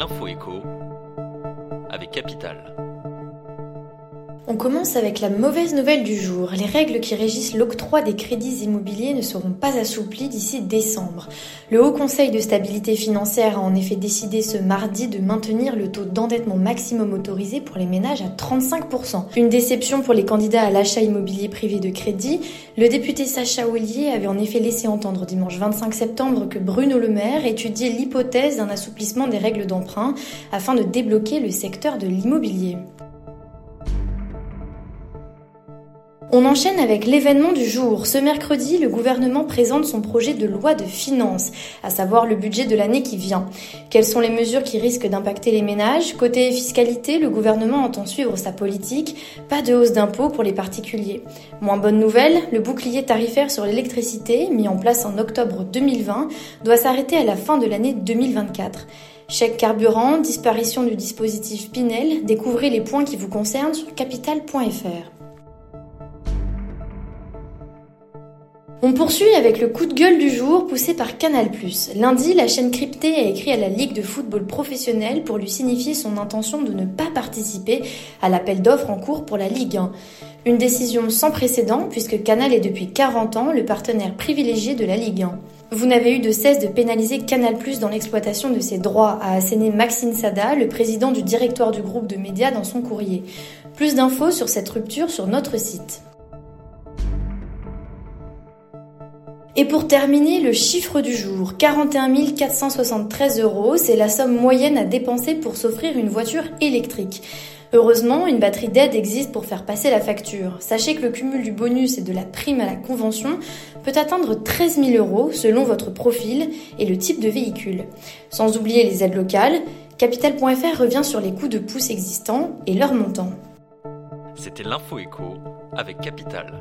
l'info écho avec Capital. On commence avec la mauvaise nouvelle du jour. Les règles qui régissent l'octroi des crédits immobiliers ne seront pas assouplies d'ici décembre. Le Haut Conseil de stabilité financière a en effet décidé ce mardi de maintenir le taux d'endettement maximum autorisé pour les ménages à 35%. Une déception pour les candidats à l'achat immobilier privé de crédit. Le député Sacha Ollier avait en effet laissé entendre dimanche 25 septembre que Bruno Le Maire étudiait l'hypothèse d'un assouplissement des règles d'emprunt afin de débloquer le secteur de l'immobilier. On enchaîne avec l'événement du jour. Ce mercredi, le gouvernement présente son projet de loi de finances, à savoir le budget de l'année qui vient. Quelles sont les mesures qui risquent d'impacter les ménages? Côté fiscalité, le gouvernement entend suivre sa politique, pas de hausse d'impôts pour les particuliers. Moins bonne nouvelle, le bouclier tarifaire sur l'électricité, mis en place en octobre 2020, doit s'arrêter à la fin de l'année 2024. Chèque carburant, disparition du dispositif Pinel, découvrez les points qui vous concernent sur capital.fr. On poursuit avec le coup de gueule du jour poussé par Canal+. Lundi, la chaîne cryptée a écrit à la Ligue de football professionnel pour lui signifier son intention de ne pas participer à l'appel d'offres en cours pour la Ligue 1. Une décision sans précédent puisque Canal est depuis 40 ans le partenaire privilégié de la Ligue 1. Vous n'avez eu de cesse de pénaliser Canal+ dans l'exploitation de ses droits, a asséné Maxime Sada, le président du directoire du groupe de médias dans son courrier. Plus d'infos sur cette rupture sur notre site. Et pour terminer, le chiffre du jour, 41 473 euros, c'est la somme moyenne à dépenser pour s'offrir une voiture électrique. Heureusement, une batterie d'aide existe pour faire passer la facture. Sachez que le cumul du bonus et de la prime à la convention peut atteindre 13 000 euros selon votre profil et le type de véhicule. Sans oublier les aides locales, Capital.fr revient sur les coûts de pouce existants et leur montant. C'était l'info écho avec Capital.